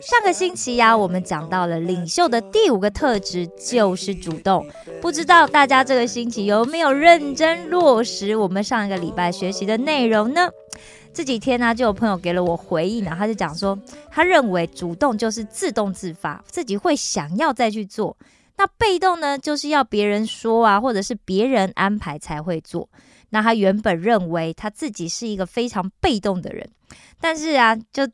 上个星期呀、我们讲到了领袖的第五个特质就是主动。不知道大家这个星期有没有认真落实我们上一个礼拜学习的内容呢？这几天呢、就有朋友给了我回应啊，他就讲说，他认为主动就是自动自发，自己会想要再去做。那被动呢，就是要别人说啊，或者是别人安排才会做。那他原本认为他自己是一个非常被动的人，但是啊，就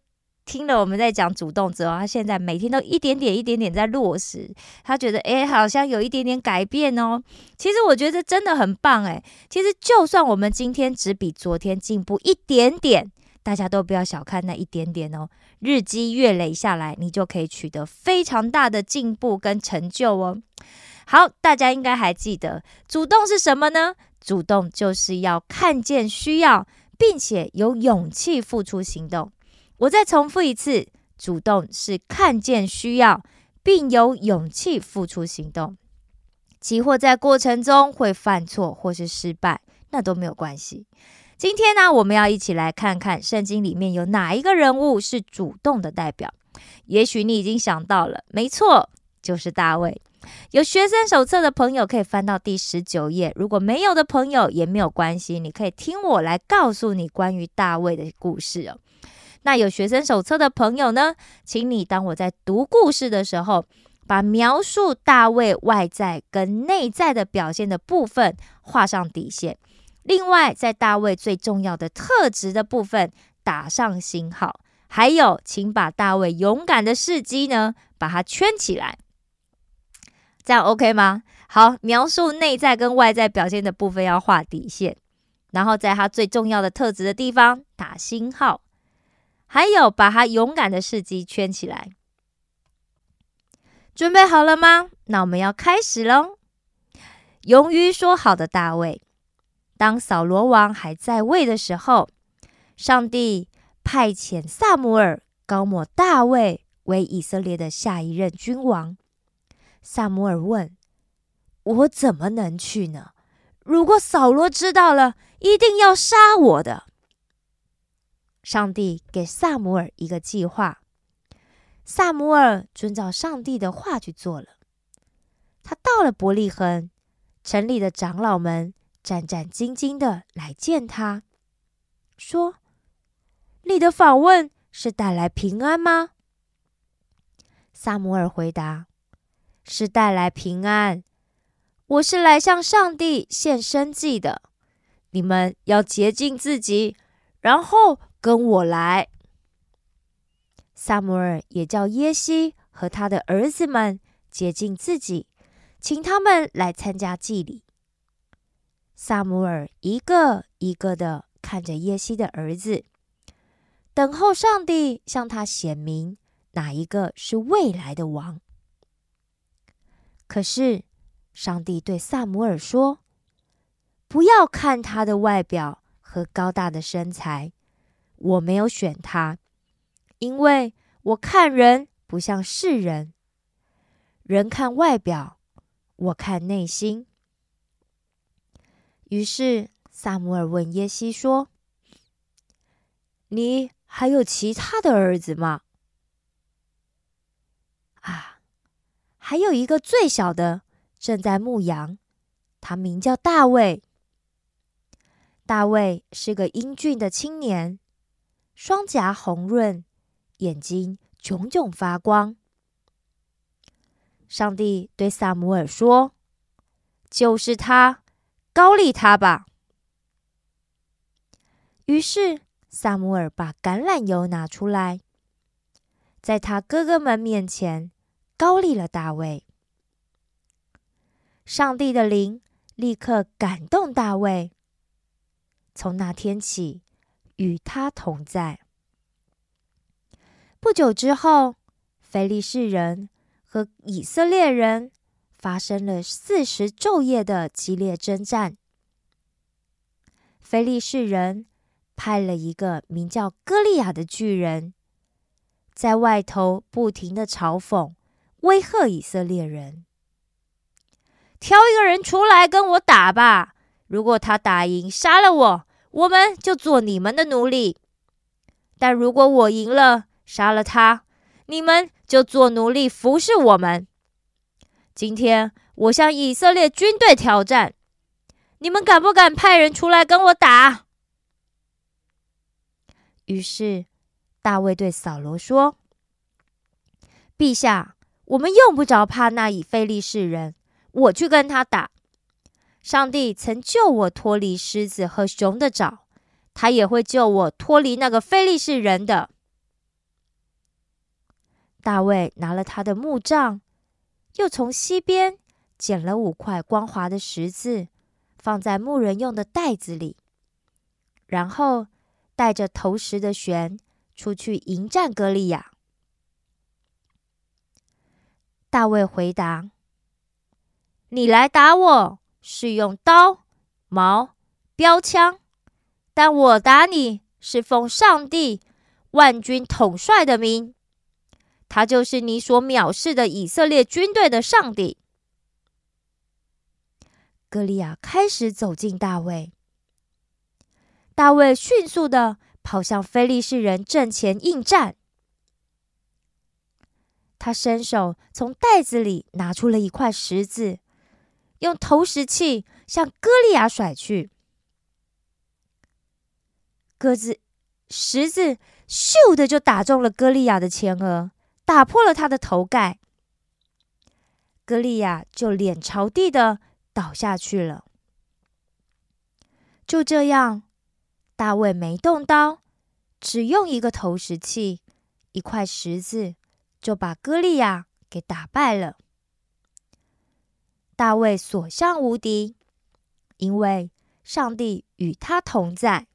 听了我们在讲主动之后，他现在每天都一点点、一点点在落实。他觉得，诶，好像有一点点改变哦。其实我觉得真的很棒，诶。其实就算我们今天只比昨天进步一点点，大家都不要小看那一点点哦。日积月累下来，你就可以取得非常大的进步跟成就哦。好，大家应该还记得，主动是什么呢？主动就是要看见需要，并且有勇气付出行动。我再重复一次，主动是看见需要，并有勇气付出行动。即或在过程中会犯错或是失败，那都没有关系。今天呢，我们要一起来看看圣经里面有哪一个人物是主动的代表。也许你已经想到了，没错，就是大卫。有学生手册的朋友可以翻到第十九页，如果没有的朋友也没有关系，你可以听我来告诉你关于大卫的故事哦。那有学生手册的朋友呢，请你当我在读故事的时候，把描述大卫外在跟内在的表现的部分画上底线。另外，在大卫最重要的特质的部分打上星号。还有，请把大卫勇敢的事迹呢，把它圈起来。这样 OK 吗？好，描述内在跟外在表现的部分要画底线，然后在他最重要的特质的地方打星号，还有把他勇敢的事迹圈起来。准备好了吗？那我们要开始喽。勇于说好的大卫，当扫罗王还在位的时候，上帝派遣萨姆尔高抹大卫为以色列的下一任君王。萨姆尔问：“我怎么能去呢？如果扫罗知道了，一定要杀我的。”上帝给萨姆尔一个计划，萨姆尔遵照上帝的话去做了。他到了伯利恒，城里的长老们战战兢兢的来见他，说：“你的访问是带来平安吗？”萨姆尔回答。是带来平安。我是来向上帝献生祭的。你们要洁净自己，然后跟我来。萨姆尔也叫耶西和他的儿子们洁净自己，请他们来参加祭礼。萨姆尔一个一个的看着耶西的儿子，等候上帝向他显明哪一个是未来的王。可是，上帝对萨姆尔说：“不要看他的外表和高大的身材，我没有选他，因为我看人不像世人。人看外表，我看内心。”于是，萨姆尔问耶西说：“你还有其他的儿子吗？”啊！还有一个最小的正在牧羊，他名叫大卫。大卫是个英俊的青年，双颊红润，眼睛炯炯发光。上帝对萨姆尔说：“就是他，高立他吧。”于是萨姆尔把橄榄油拿出来，在他哥哥们面前。高立了大卫，上帝的灵立刻感动大卫。从那天起，与他同在。不久之后，非利士人和以色列人发生了四十昼夜的激烈征战。非利士人派了一个名叫歌利亚的巨人，在外头不停的嘲讽、威吓以色列人：“挑一个人出来跟我打吧！如果他打赢，杀了我，我们就做你们的奴隶；但如果我赢了，杀了他，你们就做奴隶服侍我们。今天我向以色列军队挑战。”你们敢不敢派人出来跟我打？于是大卫对扫罗说：“陛下，我们用不着怕那以非利士人，我去跟他打。上帝曾救我脱离狮子和熊的爪，他也会救我脱离那个非利士人的。”大卫拿了他的木杖，又从西边捡了五块光滑的石子。放在牧人用的袋子里，然后带着投石的弦出去迎战歌利亚。大卫回答：“你来打我是用刀、矛、标枪，但我打你是奉上帝万军统帅的名，他就是你所藐视的以色列军队的上帝。”歌利亚开始走近大卫，大卫迅速的跑向非利士人阵前应战。他伸手从袋子里拿出了一块石子，用投石器向歌利亚甩去。鸽子石子咻的就打中了歌利亚的前额，打破了他的头盖。歌利亚就脸朝地的。倒下去了。就这样，大卫没动刀，只用一个投石器、一块石子，就把歌利亚给打败了。大卫所向无敌，因为上帝与他同在。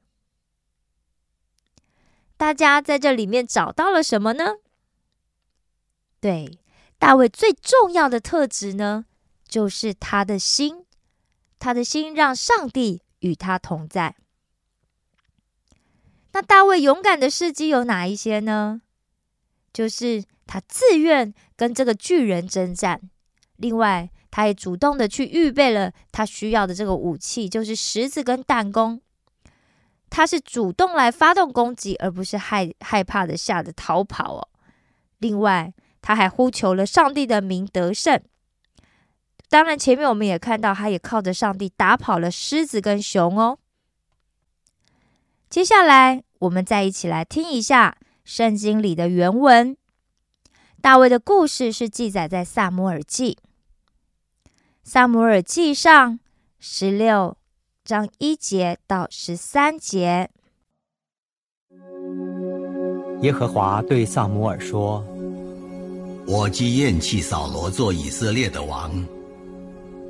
大家在这里面找到了什么呢？对，大卫最重要的特质呢？就是他的心，他的心让上帝与他同在。那大卫勇敢的事迹有哪一些呢？就是他自愿跟这个巨人征战，另外他也主动的去预备了他需要的这个武器，就是石子跟弹弓。他是主动来发动攻击，而不是害害怕的吓得逃跑哦。另外，他还呼求了上帝的名得胜。当然，前面我们也看到，他也靠着上帝打跑了狮子跟熊哦。接下来，我们再一起来听一下圣经里的原文。大卫的故事是记载在萨姆尔记，萨姆尔记上十六章一节到十三节。耶和华对萨姆尔说：“我既厌弃扫罗做以色列的王。”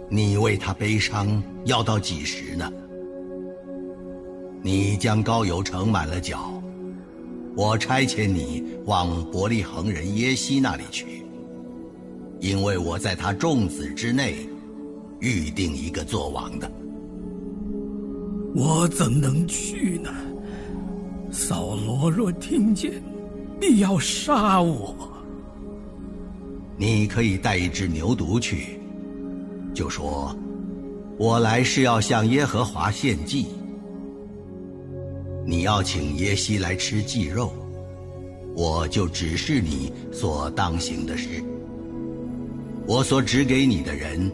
你为他悲伤要到几时呢？你将高油盛满了脚，我差遣你往伯利恒人耶西那里去，因为我在他众子之内预定一个做王的。我怎能去呢？扫罗若听见，必要杀我。你可以带一只牛犊去。就说：“我来是要向耶和华献祭。你要请耶西来吃祭肉，我就指示你所当行的事。我所指给你的人，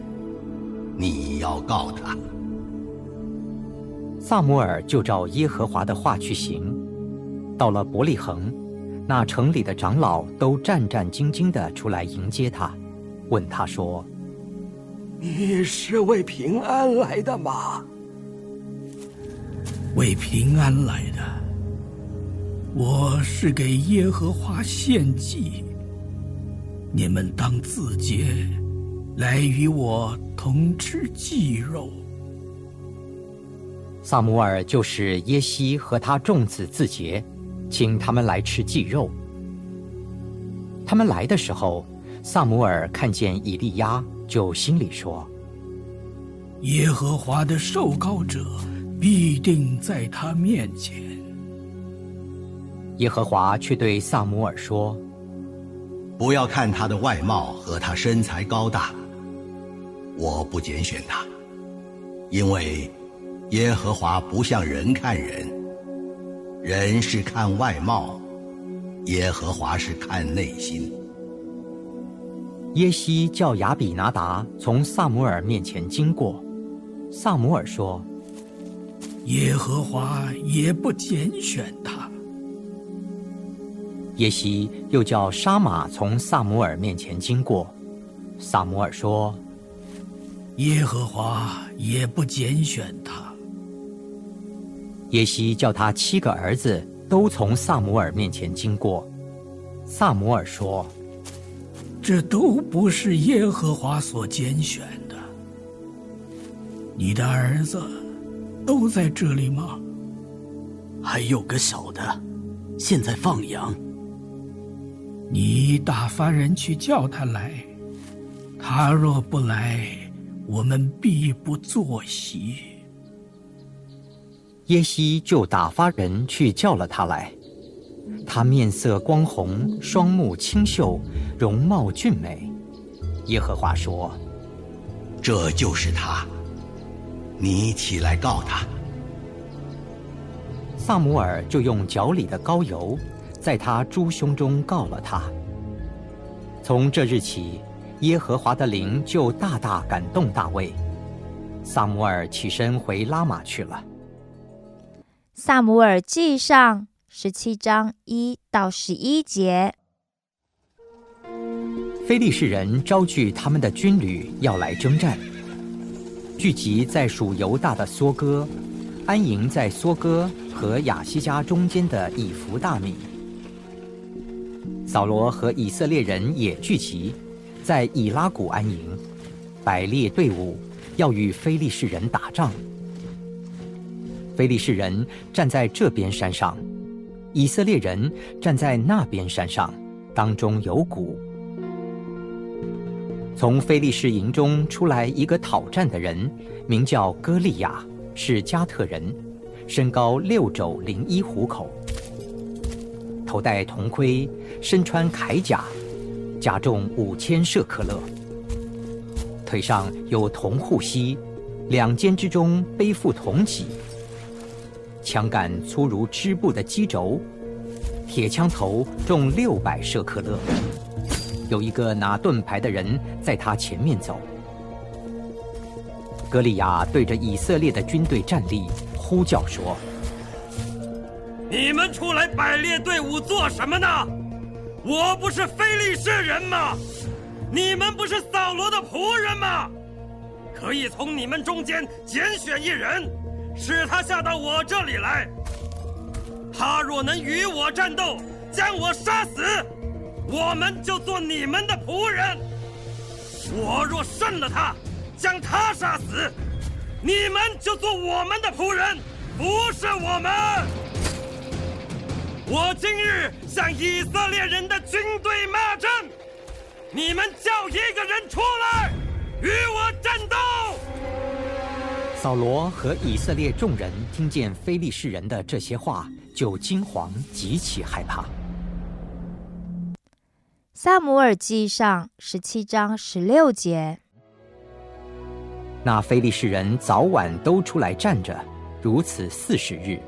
你要告他。”萨姆尔就照耶和华的话去行，到了伯利恒，那城里的长老都战战兢兢的出来迎接他，问他说。你是为平安来的吗？为平安来的。我是给耶和华献祭。你们当自洁，来与我同吃祭肉。萨姆尔就是耶西和他众子自洁，请他们来吃祭肉。他们来的时候。萨姆尔看见以利亚，就心里说：“耶和华的受膏者必定在他面前。”耶和华却对萨姆尔说：“不要看他的外貌和他身材高大，我不拣选他，因为耶和华不像人看人，人是看外貌。”耶和华是看内心。耶西叫亚比拿达从萨姆尔面前经过，萨姆尔说：“耶和华也不拣选他。”耶西又叫沙马从萨姆尔面前经过，萨姆尔说：“耶和华也不拣选他。”耶西叫他七个儿子。都从萨姆尔面前经过，萨姆尔说：“这都不是耶和华所拣选的。你的儿子都在这里吗？还有个小的，现在放羊。你打发人去叫他来。他若不来，我们必不坐席。”耶西就打发人去叫了他来，他面色光红，双目清秀，容貌俊美。耶和华说：“这就是他，你起来告他。”萨姆尔就用脚里的膏油，在他猪胸中告了他。从这日起，耶和华的灵就大大感动大卫。萨姆尔起身回拉玛去了。萨姆尔记上十七章一到十一节，非利士人招聚他们的军旅要来征战，聚集在属犹大的梭哥，安营在梭哥和亚西加中间的以弗大米。扫罗和以色列人也聚集在以拉谷安营，摆列队伍要与非利士人打仗。非利士人站在这边山上，以色列人站在那边山上，当中有谷。从非利士营中出来一个讨战的人，名叫歌利亚，是加特人，身高六肘零一虎口，头戴铜盔，身穿铠甲，甲重五千舍克勒，腿上有铜护膝，两肩之中背负铜戟。枪杆粗如织布的机轴，铁枪头重六百舍克勒。有一个拿盾牌的人在他前面走。格利亚对着以色列的军队站立，呼叫说：“你们出来摆列队伍做什么呢？我不是非利士人吗？你们不是扫罗的仆人吗？可以从你们中间拣选一人。”使他下到我这里来。他若能与我战斗，将我杀死，我们就做你们的仆人。我若胜了他，将他杀死，你们就做我们的仆人，不是我们。我今日向以色列人的军队骂阵，你们叫一个人出来与我战斗。扫罗和以色列众人听见非利士人的这些话，就惊惶极其害怕。萨姆尔记上十七章十六节，那非利士人早晚都出来站着，如此四十日。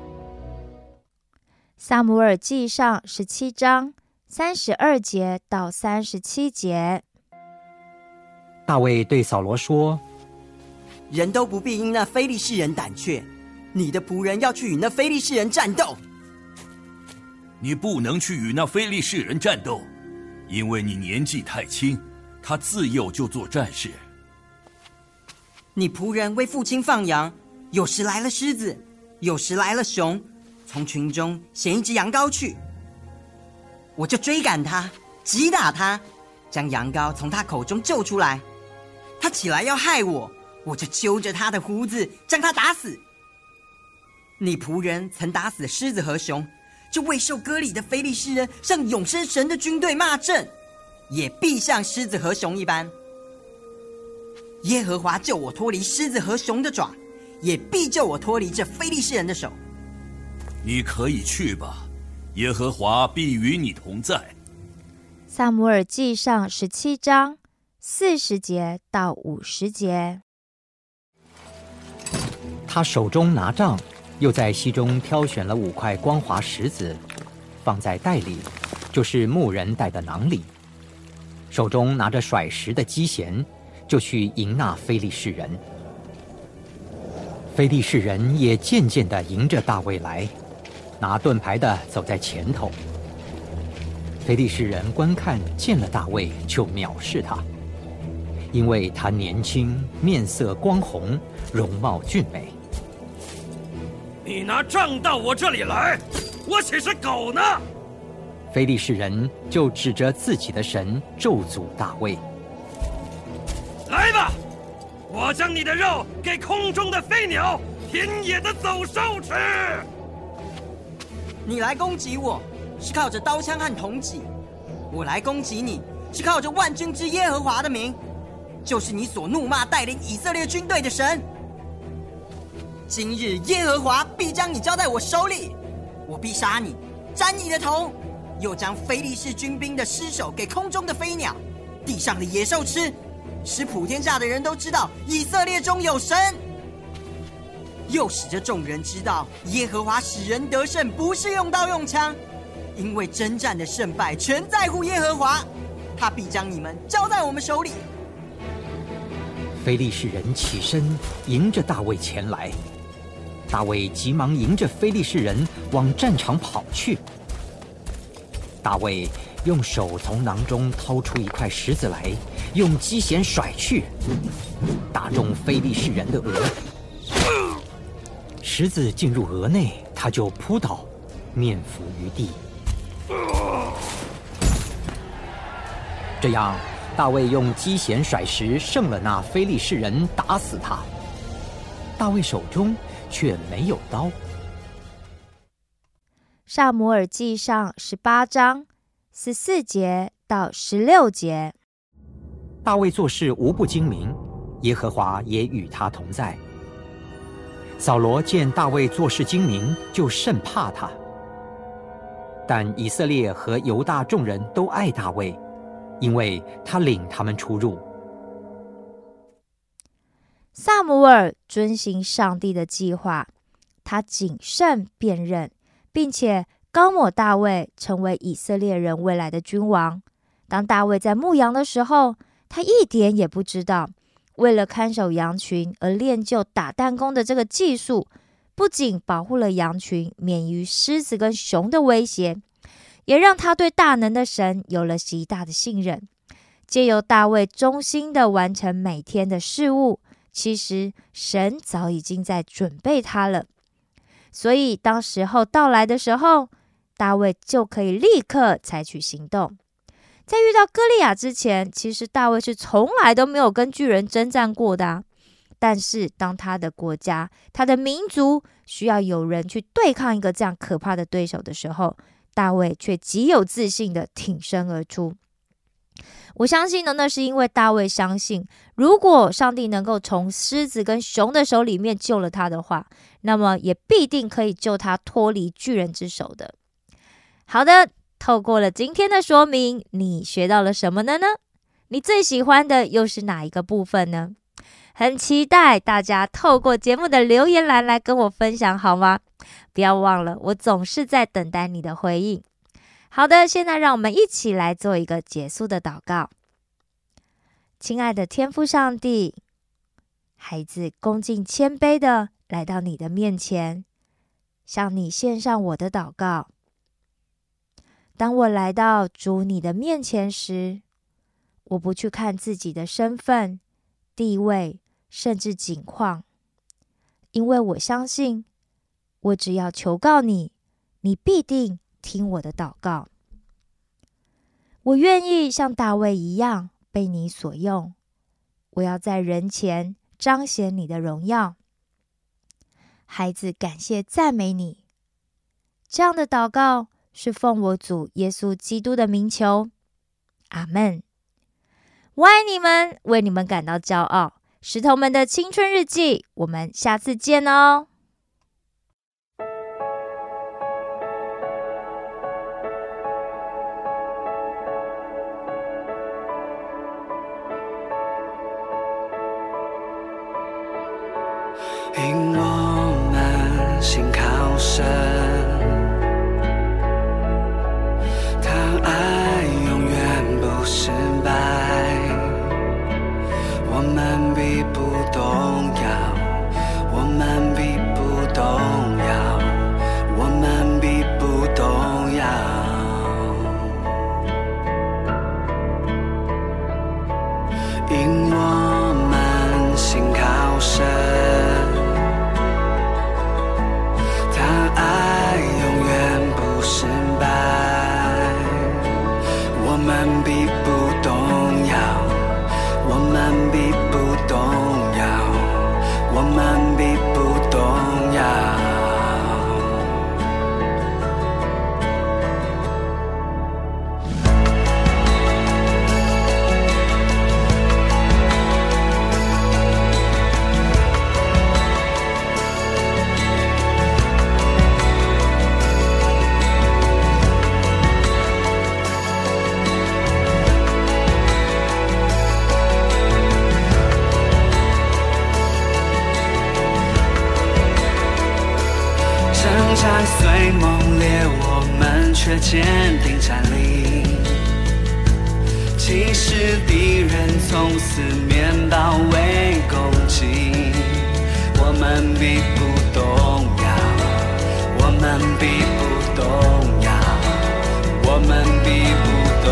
萨姆尔记上十七章三十二节到三十七节，大卫对扫罗说。人都不必因那非利士人胆怯，你的仆人要去与那非利士人战斗。你不能去与那非利士人战斗，因为你年纪太轻，他自幼就做战士。你仆人为父亲放羊，有时来了狮子，有时来了熊，从群中衔一只羊羔去，我就追赶他，击打他，将羊羔从他口中救出来。他起来要害我。我就揪着他的胡子，将他打死。你仆人曾打死狮子和熊，就未受割礼的非利士人向永生神的军队骂阵。也必像狮子和熊一般。耶和华救我脱离狮子和熊的爪，也必救我脱离这非利士人的手。你可以去吧，耶和华必与你同在。萨姆尔记上十七章四十节到五十节。他手中拿杖，又在溪中挑选了五块光滑石子，放在袋里，就是牧人带的囊里。手中拿着甩石的机弦，就去迎那非利士人。非利士人也渐渐地迎着大卫来，拿盾牌的走在前头。非利士人观看见了大卫，就藐视他，因为他年轻，面色光红，容貌俊美。你拿杖到我这里来，我岂是狗呢？非利士人就指着自己的神咒诅大卫。来吧，我将你的肉给空中的飞鸟、田野的走兽吃。你来攻击我，是靠着刀枪和铜戟；我来攻击你，是靠着万军之耶和华的名，就是你所怒骂带领以色列军队的神。今日耶和华必将你交在我手里，我必杀你，斩你的头，又将非利士军兵的尸首给空中的飞鸟、地上的野兽吃，使普天下的人都知道以色列中有神。又使这众人知道耶和华使人得胜，不是用刀用枪，因为征战的胜败全在乎耶和华，他必将你们交在我们手里。非利士人起身迎着大卫前来。大卫急忙迎着非利士人往战场跑去。大卫用手从囊中掏出一块石子来，用机弦甩去，打中非利士人的额。石子进入额内，他就扑倒，面伏于地。这样，大卫用机弦甩石胜了那非利士人，打死他。大卫手中。却没有刀。萨摩尔记上十八章十四节到十六节，大卫做事无不精明，耶和华也与他同在。扫罗见大卫做事精明，就甚怕他。但以色列和犹大众人都爱大卫，因为他领他们出入。萨姆尔遵行上帝的计划，他谨慎辨认，并且高抹大卫成为以色列人未来的君王。当大卫在牧羊的时候，他一点也不知道，为了看守羊群而练就打弹弓的这个技术，不仅保护了羊群免于狮子跟熊的威胁，也让他对大能的神有了极大的信任。借由大卫忠心的完成每天的事物。其实神早已经在准备他了，所以当时候到来的时候，大卫就可以立刻采取行动。在遇到歌利亚之前，其实大卫是从来都没有跟巨人征战过的。但是当他的国家、他的民族需要有人去对抗一个这样可怕的对手的时候，大卫却极有自信的挺身而出。我相信呢，那是因为大卫相信，如果上帝能够从狮子跟熊的手里面救了他的话，那么也必定可以救他脱离巨人之手的。好的，透过了今天的说明，你学到了什么呢？呢？你最喜欢的又是哪一个部分呢？很期待大家透过节目的留言栏来跟我分享，好吗？不要忘了，我总是在等待你的回应。好的，现在让我们一起来做一个结束的祷告。亲爱的天父上帝，孩子恭敬谦卑的来到你的面前，向你献上我的祷告。当我来到主你的面前时，我不去看自己的身份、地位，甚至境况，因为我相信，我只要求告你，你必定。听我的祷告，我愿意像大卫一样被你所用。我要在人前彰显你的荣耀。孩子，感谢赞美你。这样的祷告是奉我主耶稣基督的名求。阿门。我爱你们，为你们感到骄傲。石头们的青春日记，我们下次见哦。引我们心靠山。战虽猛烈，我们却坚定站立。即使敌人从四面包围攻击，我们并不动摇，我们并不动摇，我们并不动。